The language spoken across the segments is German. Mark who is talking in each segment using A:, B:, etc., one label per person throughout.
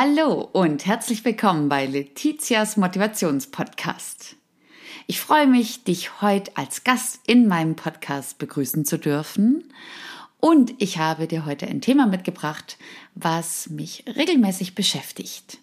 A: Hallo und herzlich willkommen bei Letizias Motivationspodcast. Ich freue mich, dich heute als Gast in meinem Podcast begrüßen zu dürfen. Und ich habe dir heute ein Thema mitgebracht, was mich regelmäßig beschäftigt,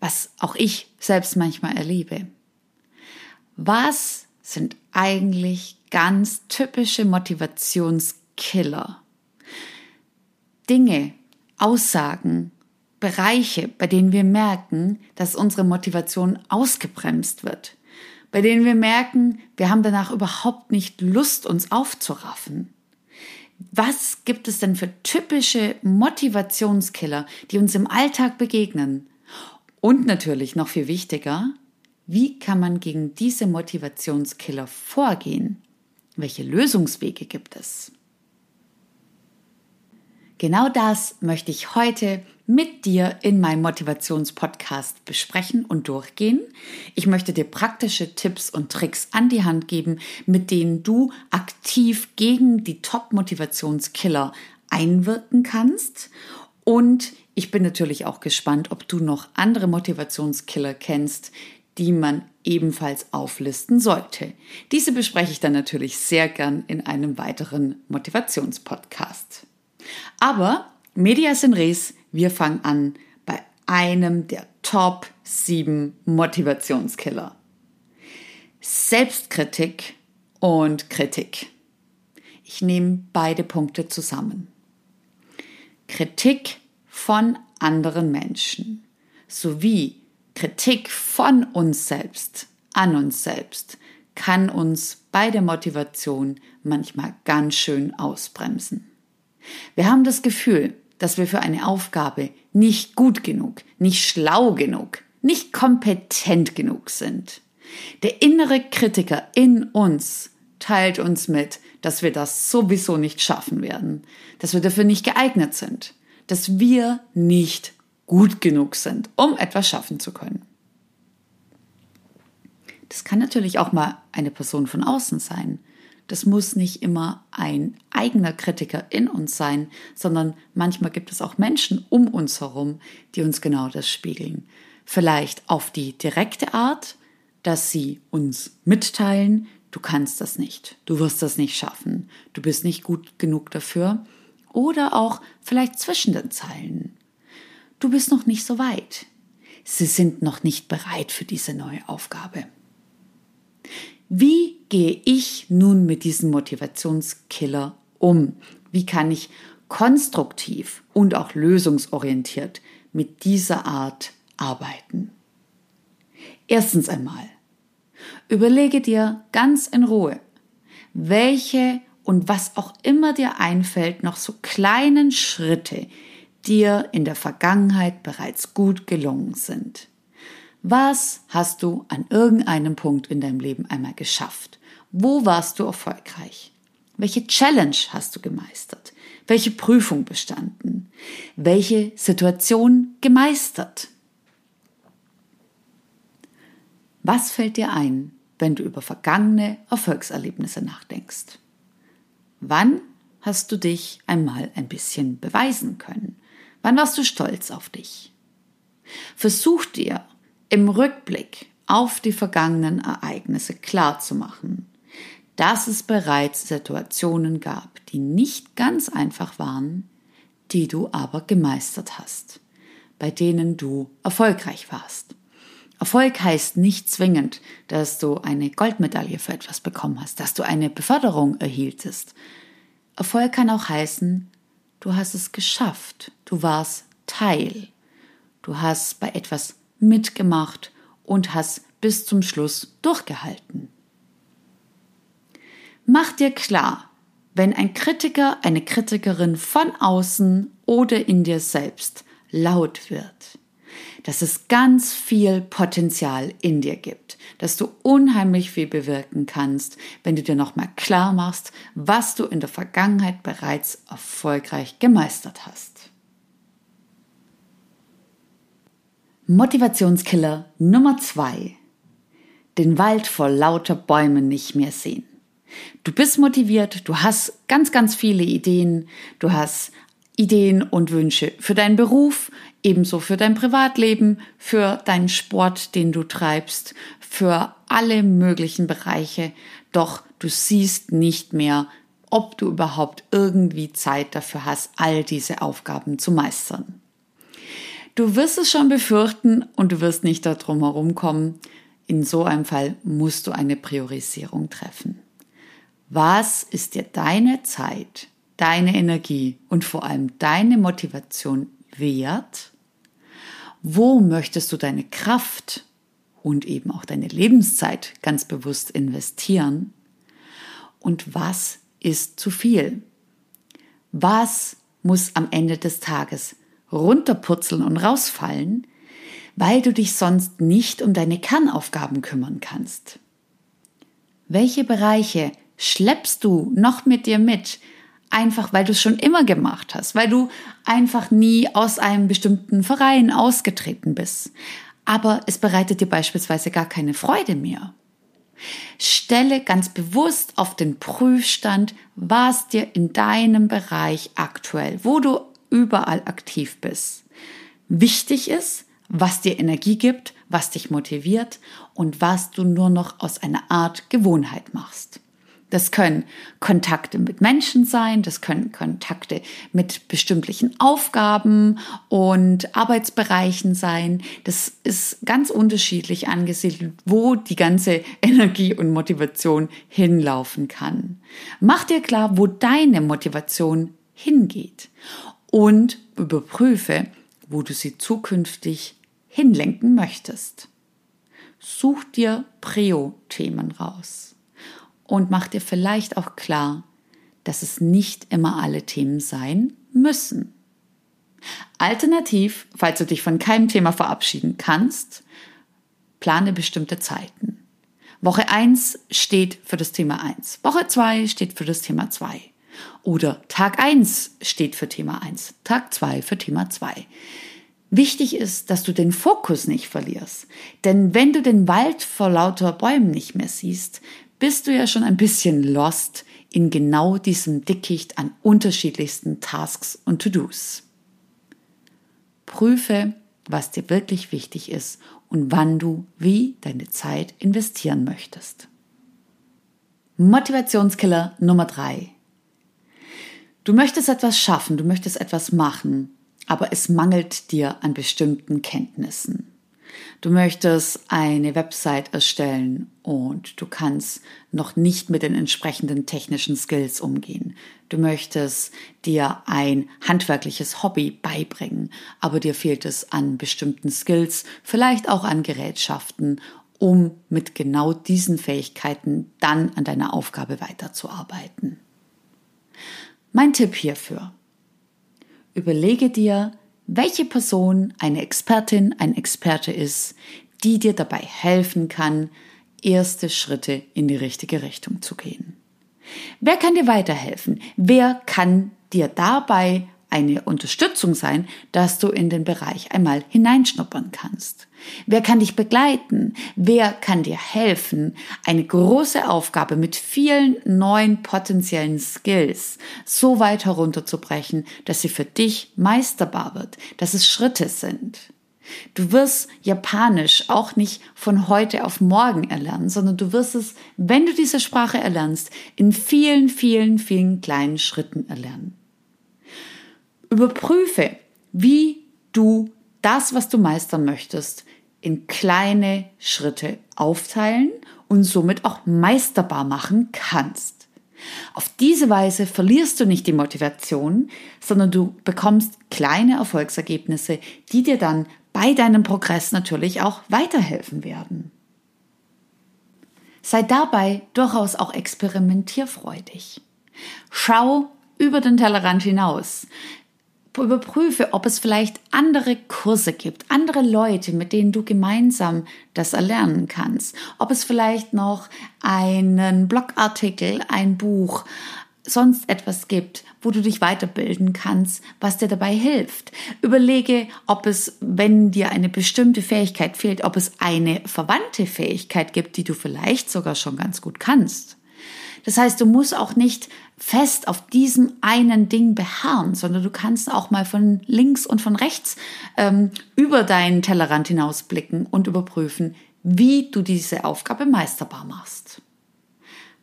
A: was auch ich selbst manchmal erlebe. Was sind eigentlich ganz typische Motivationskiller? Dinge, Aussagen, Bereiche, bei denen wir merken, dass unsere Motivation ausgebremst wird, bei denen wir merken, wir haben danach überhaupt nicht Lust, uns aufzuraffen. Was gibt es denn für typische Motivationskiller, die uns im Alltag begegnen? Und natürlich noch viel wichtiger, wie kann man gegen diese Motivationskiller vorgehen? Welche Lösungswege gibt es? Genau das möchte ich heute mit dir in meinem Motivationspodcast besprechen und durchgehen. Ich möchte dir praktische Tipps und Tricks an die Hand geben, mit denen du aktiv gegen die Top-Motivationskiller einwirken kannst. Und ich bin natürlich auch gespannt, ob du noch andere Motivationskiller kennst, die man ebenfalls auflisten sollte. Diese bespreche ich dann natürlich sehr gern in einem weiteren Motivationspodcast. Aber Medias in Res, wir fangen an bei einem der Top 7 Motivationskiller. Selbstkritik und Kritik. Ich nehme beide Punkte zusammen. Kritik von anderen Menschen sowie Kritik von uns selbst an uns selbst kann uns bei der Motivation manchmal ganz schön ausbremsen. Wir haben das Gefühl, dass wir für eine Aufgabe nicht gut genug, nicht schlau genug, nicht kompetent genug sind. Der innere Kritiker in uns teilt uns mit, dass wir das sowieso nicht schaffen werden, dass wir dafür nicht geeignet sind, dass wir nicht gut genug sind, um etwas schaffen zu können. Das kann natürlich auch mal eine Person von außen sein, das muss nicht immer ein eigener Kritiker in uns sein, sondern manchmal gibt es auch Menschen um uns herum, die uns genau das spiegeln. Vielleicht auf die direkte Art, dass sie uns mitteilen, du kannst das nicht, du wirst das nicht schaffen, du bist nicht gut genug dafür. Oder auch vielleicht zwischen den Zeilen. Du bist noch nicht so weit. Sie sind noch nicht bereit für diese neue Aufgabe. Wie gehe ich nun mit diesem Motivationskiller um? Wie kann ich konstruktiv und auch lösungsorientiert mit dieser Art arbeiten? Erstens einmal, überlege dir ganz in Ruhe, welche und was auch immer dir einfällt, noch so kleinen Schritte dir in der Vergangenheit bereits gut gelungen sind. Was hast du an irgendeinem Punkt in deinem Leben einmal geschafft? Wo warst du erfolgreich? Welche Challenge hast du gemeistert? Welche Prüfung bestanden? Welche Situation gemeistert? Was fällt dir ein, wenn du über vergangene Erfolgserlebnisse nachdenkst? Wann hast du dich einmal ein bisschen beweisen können? Wann warst du stolz auf dich? Versuch dir im Rückblick auf die vergangenen Ereignisse klarzumachen, dass es bereits Situationen gab, die nicht ganz einfach waren, die du aber gemeistert hast, bei denen du erfolgreich warst. Erfolg heißt nicht zwingend, dass du eine Goldmedaille für etwas bekommen hast, dass du eine Beförderung erhieltest. Erfolg kann auch heißen, du hast es geschafft, du warst Teil, du hast bei etwas mitgemacht und hast bis zum Schluss durchgehalten. Mach dir klar, wenn ein Kritiker, eine Kritikerin von außen oder in dir selbst laut wird, dass es ganz viel Potenzial in dir gibt, dass du unheimlich viel bewirken kannst, wenn du dir nochmal klar machst, was du in der Vergangenheit bereits erfolgreich gemeistert hast. Motivationskiller Nummer zwei: Den Wald vor lauter Bäumen nicht mehr sehen. Du bist motiviert, du hast ganz, ganz viele Ideen, du hast Ideen und Wünsche für deinen Beruf, ebenso für dein Privatleben, für deinen Sport, den du treibst, für alle möglichen Bereiche. Doch du siehst nicht mehr, ob du überhaupt irgendwie Zeit dafür hast, all diese Aufgaben zu meistern. Du wirst es schon befürchten und du wirst nicht darum herumkommen. In so einem Fall musst du eine Priorisierung treffen. Was ist dir deine Zeit, deine Energie und vor allem deine Motivation wert? Wo möchtest du deine Kraft und eben auch deine Lebenszeit ganz bewusst investieren? Und was ist zu viel? Was muss am Ende des Tages runterputzeln und rausfallen, weil du dich sonst nicht um deine Kernaufgaben kümmern kannst? Welche Bereiche schleppst du noch mit dir mit, einfach weil du es schon immer gemacht hast, weil du einfach nie aus einem bestimmten Verein ausgetreten bist. Aber es bereitet dir beispielsweise gar keine Freude mehr. Stelle ganz bewusst auf den Prüfstand, was dir in deinem Bereich aktuell, wo du überall aktiv bist, wichtig ist, was dir Energie gibt, was dich motiviert und was du nur noch aus einer Art Gewohnheit machst. Das können Kontakte mit Menschen sein, das können Kontakte mit bestimmten Aufgaben und Arbeitsbereichen sein. Das ist ganz unterschiedlich angesiedelt, wo die ganze Energie und Motivation hinlaufen kann. Mach dir klar, wo deine Motivation hingeht und überprüfe, wo du sie zukünftig hinlenken möchtest. Such dir Prio-Themen raus und mach dir vielleicht auch klar, dass es nicht immer alle Themen sein müssen. Alternativ, falls du dich von keinem Thema verabschieden kannst, plane bestimmte Zeiten. Woche 1 steht für das Thema 1. Woche 2 steht für das Thema 2. Oder Tag 1 steht für Thema 1. Tag 2 für Thema 2. Wichtig ist, dass du den Fokus nicht verlierst. Denn wenn du den Wald vor lauter Bäumen nicht mehr siehst, bist du ja schon ein bisschen lost in genau diesem Dickicht an unterschiedlichsten Tasks und To-Dos. Prüfe, was dir wirklich wichtig ist und wann du wie deine Zeit investieren möchtest. Motivationskiller Nummer drei: Du möchtest etwas schaffen, du möchtest etwas machen, aber es mangelt dir an bestimmten Kenntnissen. Du möchtest eine Website erstellen und du kannst noch nicht mit den entsprechenden technischen Skills umgehen. Du möchtest dir ein handwerkliches Hobby beibringen, aber dir fehlt es an bestimmten Skills, vielleicht auch an Gerätschaften, um mit genau diesen Fähigkeiten dann an deiner Aufgabe weiterzuarbeiten. Mein Tipp hierfür. Überlege dir, welche Person eine Expertin, ein Experte ist, die dir dabei helfen kann, erste Schritte in die richtige Richtung zu gehen. Wer kann dir weiterhelfen? Wer kann dir dabei eine Unterstützung sein, dass du in den Bereich einmal hineinschnuppern kannst? Wer kann dich begleiten? Wer kann dir helfen, eine große Aufgabe mit vielen neuen potenziellen Skills so weit herunterzubrechen, dass sie für dich meisterbar wird, dass es Schritte sind? Du wirst Japanisch auch nicht von heute auf morgen erlernen, sondern du wirst es, wenn du diese Sprache erlernst, in vielen, vielen, vielen kleinen Schritten erlernen. Überprüfe, wie du das, was du meistern möchtest, in kleine Schritte aufteilen und somit auch meisterbar machen kannst. Auf diese Weise verlierst du nicht die Motivation, sondern du bekommst kleine Erfolgsergebnisse, die dir dann bei deinem Progress natürlich auch weiterhelfen werden. Sei dabei durchaus auch experimentierfreudig. Schau über den Tellerrand hinaus überprüfe, ob es vielleicht andere Kurse gibt, andere Leute, mit denen du gemeinsam das erlernen kannst. Ob es vielleicht noch einen Blogartikel, ein Buch, sonst etwas gibt, wo du dich weiterbilden kannst, was dir dabei hilft. Überlege, ob es, wenn dir eine bestimmte Fähigkeit fehlt, ob es eine verwandte Fähigkeit gibt, die du vielleicht sogar schon ganz gut kannst. Das heißt, du musst auch nicht fest auf diesem einen Ding beharren, sondern du kannst auch mal von links und von rechts ähm, über deinen Tellerrand hinausblicken und überprüfen, wie du diese Aufgabe meisterbar machst.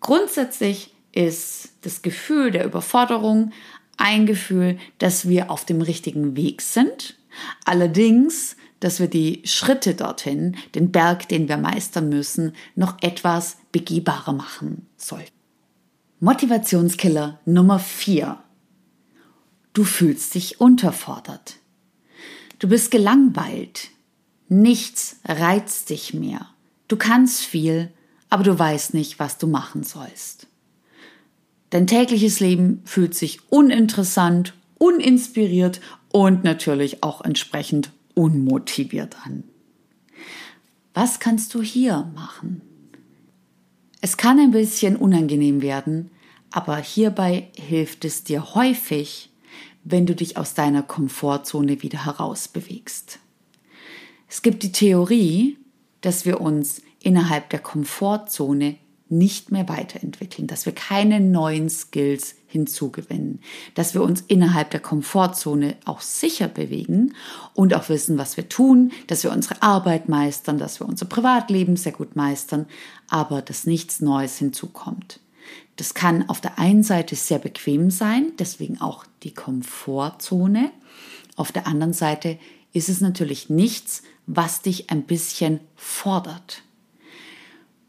A: Grundsätzlich ist das Gefühl der Überforderung ein Gefühl, dass wir auf dem richtigen Weg sind. Allerdings, dass wir die Schritte dorthin, den Berg, den wir meistern müssen, noch etwas begehbarer machen sollten. Motivationskiller Nummer 4. Du fühlst dich unterfordert. Du bist gelangweilt. Nichts reizt dich mehr. Du kannst viel, aber du weißt nicht, was du machen sollst. Dein tägliches Leben fühlt sich uninteressant, uninspiriert und natürlich auch entsprechend unmotiviert an. Was kannst du hier machen? Es kann ein bisschen unangenehm werden, aber hierbei hilft es dir häufig, wenn du dich aus deiner Komfortzone wieder herausbewegst. Es gibt die Theorie, dass wir uns innerhalb der Komfortzone nicht mehr weiterentwickeln, dass wir keine neuen Skills hinzugewinnen, dass wir uns innerhalb der Komfortzone auch sicher bewegen und auch wissen, was wir tun, dass wir unsere Arbeit meistern, dass wir unser Privatleben sehr gut meistern, aber dass nichts Neues hinzukommt. Das kann auf der einen Seite sehr bequem sein, deswegen auch die Komfortzone. Auf der anderen Seite ist es natürlich nichts, was dich ein bisschen fordert.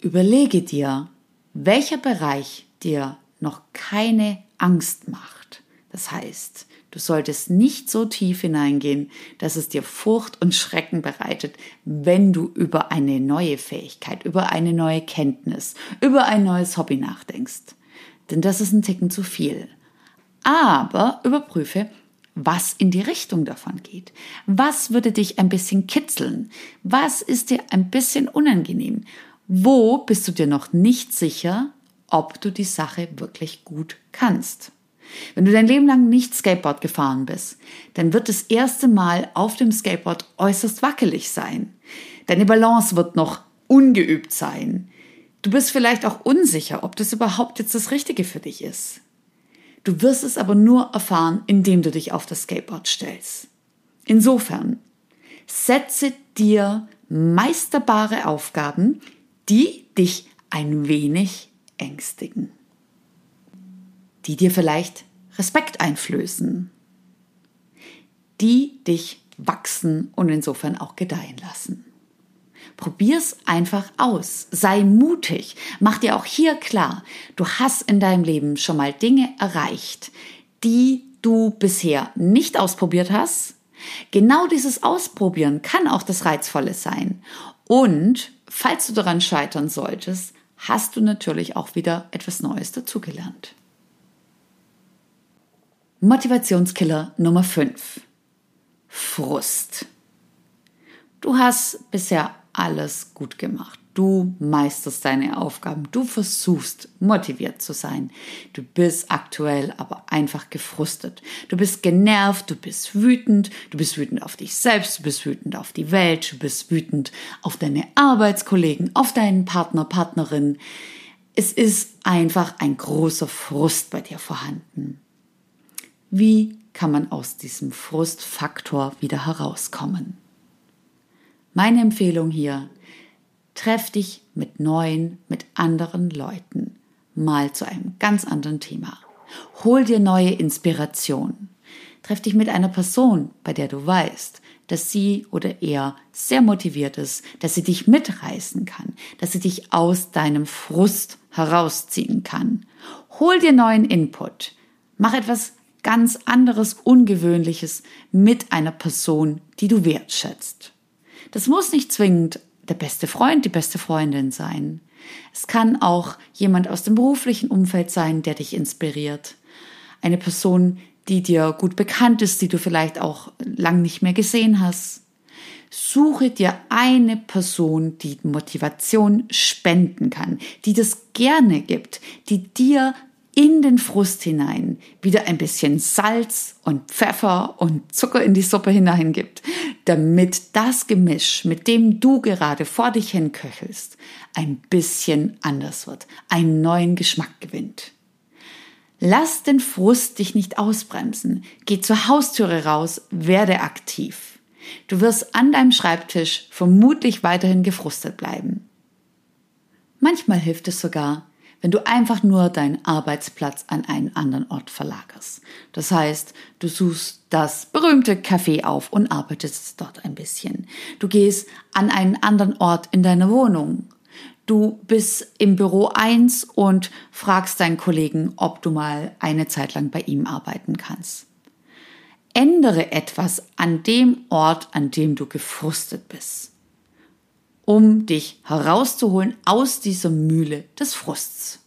A: Überlege dir, welcher Bereich dir noch keine Angst macht. Das heißt, du solltest nicht so tief hineingehen, dass es dir Furcht und Schrecken bereitet, wenn du über eine neue Fähigkeit, über eine neue Kenntnis, über ein neues Hobby nachdenkst. Denn das ist ein Ticken zu viel. Aber überprüfe, was in die Richtung davon geht. Was würde dich ein bisschen kitzeln? Was ist dir ein bisschen unangenehm? Wo bist du dir noch nicht sicher, ob du die Sache wirklich gut kannst? Wenn du dein Leben lang nicht Skateboard gefahren bist, dann wird das erste Mal auf dem Skateboard äußerst wackelig sein. Deine Balance wird noch ungeübt sein. Du bist vielleicht auch unsicher, ob das überhaupt jetzt das Richtige für dich ist. Du wirst es aber nur erfahren, indem du dich auf das Skateboard stellst. Insofern, setze dir meisterbare Aufgaben, die dich ein wenig ängstigen, die dir vielleicht Respekt einflößen, die dich wachsen und insofern auch gedeihen lassen. Probier's einfach aus. Sei mutig. Mach dir auch hier klar, du hast in deinem Leben schon mal Dinge erreicht, die du bisher nicht ausprobiert hast. Genau dieses Ausprobieren kann auch das Reizvolle sein. Und falls du daran scheitern solltest, hast du natürlich auch wieder etwas Neues dazugelernt. Motivationskiller Nummer 5. Frust. Du hast bisher alles gut gemacht. Du meisterst deine Aufgaben. Du versuchst motiviert zu sein. Du bist aktuell aber einfach gefrustet. Du bist genervt, du bist wütend, du bist wütend auf dich selbst, du bist wütend auf die Welt, du bist wütend auf deine Arbeitskollegen, auf deinen Partner, Partnerin. Es ist einfach ein großer Frust bei dir vorhanden. Wie kann man aus diesem Frustfaktor wieder herauskommen? Meine Empfehlung hier, treff dich mit neuen, mit anderen Leuten, mal zu einem ganz anderen Thema. Hol dir neue Inspiration. Treff dich mit einer Person, bei der du weißt, dass sie oder er sehr motiviert ist, dass sie dich mitreißen kann, dass sie dich aus deinem Frust herausziehen kann. Hol dir neuen Input. Mach etwas ganz anderes, Ungewöhnliches mit einer Person, die du wertschätzt. Das muss nicht zwingend der beste Freund, die beste Freundin sein. Es kann auch jemand aus dem beruflichen Umfeld sein, der dich inspiriert. Eine Person, die dir gut bekannt ist, die du vielleicht auch lang nicht mehr gesehen hast. Suche dir eine Person, die Motivation spenden kann, die das gerne gibt, die dir in den Frust hinein wieder ein bisschen Salz und Pfeffer und Zucker in die Suppe hineingibt, damit das Gemisch, mit dem du gerade vor dich hin köchelst, ein bisschen anders wird, einen neuen Geschmack gewinnt. Lass den Frust dich nicht ausbremsen. Geh zur Haustüre raus, werde aktiv. Du wirst an deinem Schreibtisch vermutlich weiterhin gefrustet bleiben. Manchmal hilft es sogar, wenn du einfach nur deinen Arbeitsplatz an einen anderen Ort verlagerst. Das heißt, du suchst das berühmte Café auf und arbeitest dort ein bisschen. Du gehst an einen anderen Ort in deiner Wohnung. Du bist im Büro 1 und fragst deinen Kollegen, ob du mal eine Zeit lang bei ihm arbeiten kannst. Ändere etwas an dem Ort, an dem du gefrustet bist um dich herauszuholen aus dieser Mühle des Frusts.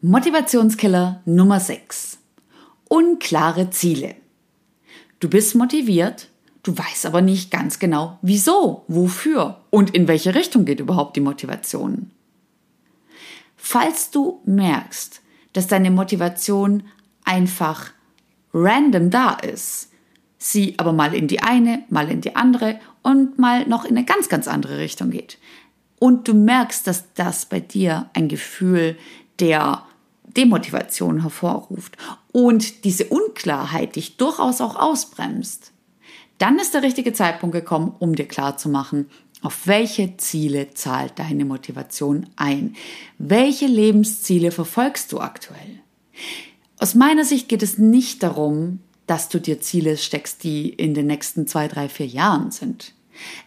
A: Motivationskiller Nummer 6. Unklare Ziele. Du bist motiviert, du weißt aber nicht ganz genau, wieso, wofür und in welche Richtung geht überhaupt die Motivation. Falls du merkst, dass deine Motivation einfach random da ist, sie aber mal in die eine, mal in die andere und mal noch in eine ganz, ganz andere Richtung geht. Und du merkst, dass das bei dir ein Gefühl der Demotivation hervorruft und diese Unklarheit dich durchaus auch ausbremst. Dann ist der richtige Zeitpunkt gekommen, um dir klarzumachen, auf welche Ziele zahlt deine Motivation ein? Welche Lebensziele verfolgst du aktuell? Aus meiner Sicht geht es nicht darum, dass du dir Ziele steckst, die in den nächsten zwei, drei, vier Jahren sind.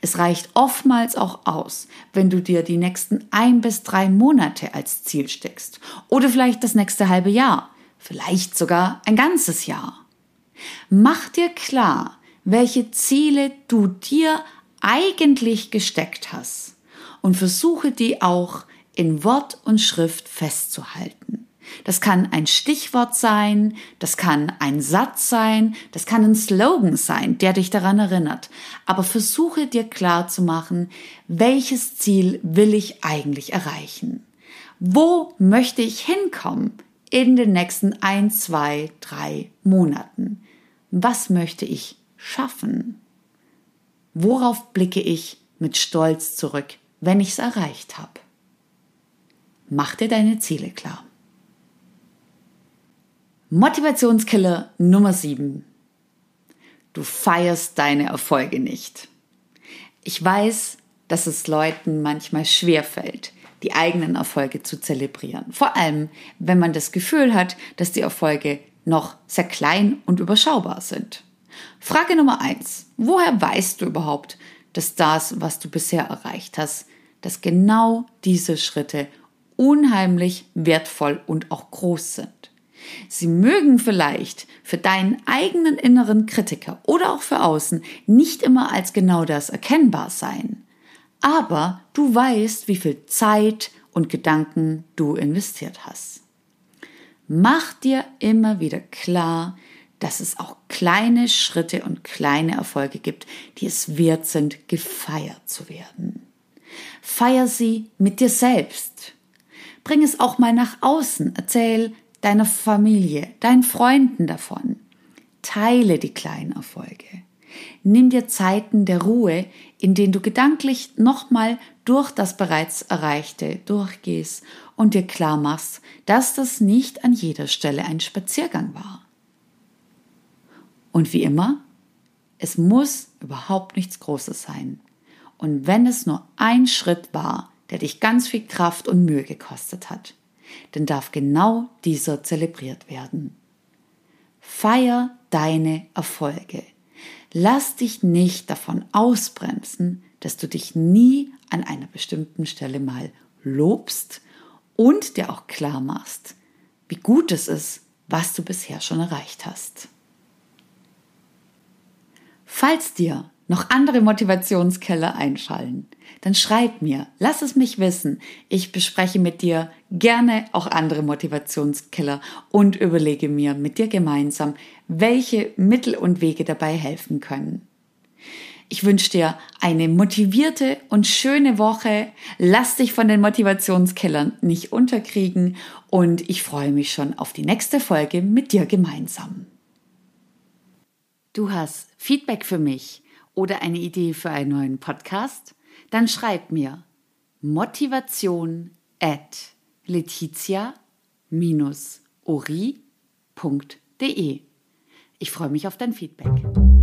A: Es reicht oftmals auch aus, wenn du dir die nächsten ein bis drei Monate als Ziel steckst oder vielleicht das nächste halbe Jahr, vielleicht sogar ein ganzes Jahr. Mach dir klar, welche Ziele du dir eigentlich gesteckt hast und versuche die auch in Wort und Schrift festzuhalten. Das kann ein Stichwort sein, das kann ein Satz sein, das kann ein Slogan sein, der dich daran erinnert. Aber versuche dir klar zu machen, welches Ziel will ich eigentlich erreichen? Wo möchte ich hinkommen in den nächsten ein, zwei, drei Monaten? Was möchte ich schaffen? Worauf blicke ich mit Stolz zurück, wenn ich es erreicht habe? Mach dir deine Ziele klar. Motivationskiller Nummer 7. Du feierst deine Erfolge nicht. Ich weiß, dass es Leuten manchmal schwer fällt, die eigenen Erfolge zu zelebrieren. Vor allem, wenn man das Gefühl hat, dass die Erfolge noch sehr klein und überschaubar sind. Frage Nummer 1. Woher weißt du überhaupt, dass das, was du bisher erreicht hast, dass genau diese Schritte unheimlich wertvoll und auch groß sind? Sie mögen vielleicht für deinen eigenen inneren Kritiker oder auch für außen nicht immer als genau das erkennbar sein. Aber du weißt, wie viel Zeit und Gedanken du investiert hast. Mach dir immer wieder klar, dass es auch kleine Schritte und kleine Erfolge gibt, die es wert sind, gefeiert zu werden. Feier sie mit dir selbst. Bring es auch mal nach außen. Erzähl, deiner Familie, deinen Freunden davon. Teile die kleinen Erfolge. Nimm dir Zeiten der Ruhe, in denen du gedanklich nochmal durch das bereits Erreichte durchgehst und dir klar machst, dass das nicht an jeder Stelle ein Spaziergang war. Und wie immer, es muss überhaupt nichts Großes sein. Und wenn es nur ein Schritt war, der dich ganz viel Kraft und Mühe gekostet hat, denn darf genau dieser zelebriert werden. Feier deine Erfolge. Lass dich nicht davon ausbremsen, dass du dich nie an einer bestimmten Stelle mal lobst und dir auch klar machst, wie gut es ist, was du bisher schon erreicht hast. Falls dir noch andere Motivationskeller einschallen, dann schreib mir, lass es mich wissen. Ich bespreche mit dir gerne auch andere Motivationskiller und überlege mir mit dir gemeinsam, welche Mittel und Wege dabei helfen können. Ich wünsche dir eine motivierte und schöne Woche. Lass dich von den Motivationskillern nicht unterkriegen und ich freue mich schon auf die nächste Folge mit dir gemeinsam. Du hast Feedback für mich oder eine Idee für einen neuen Podcast? Dann schreib mir motivation at letizia-ori.de. Ich freue mich auf dein Feedback.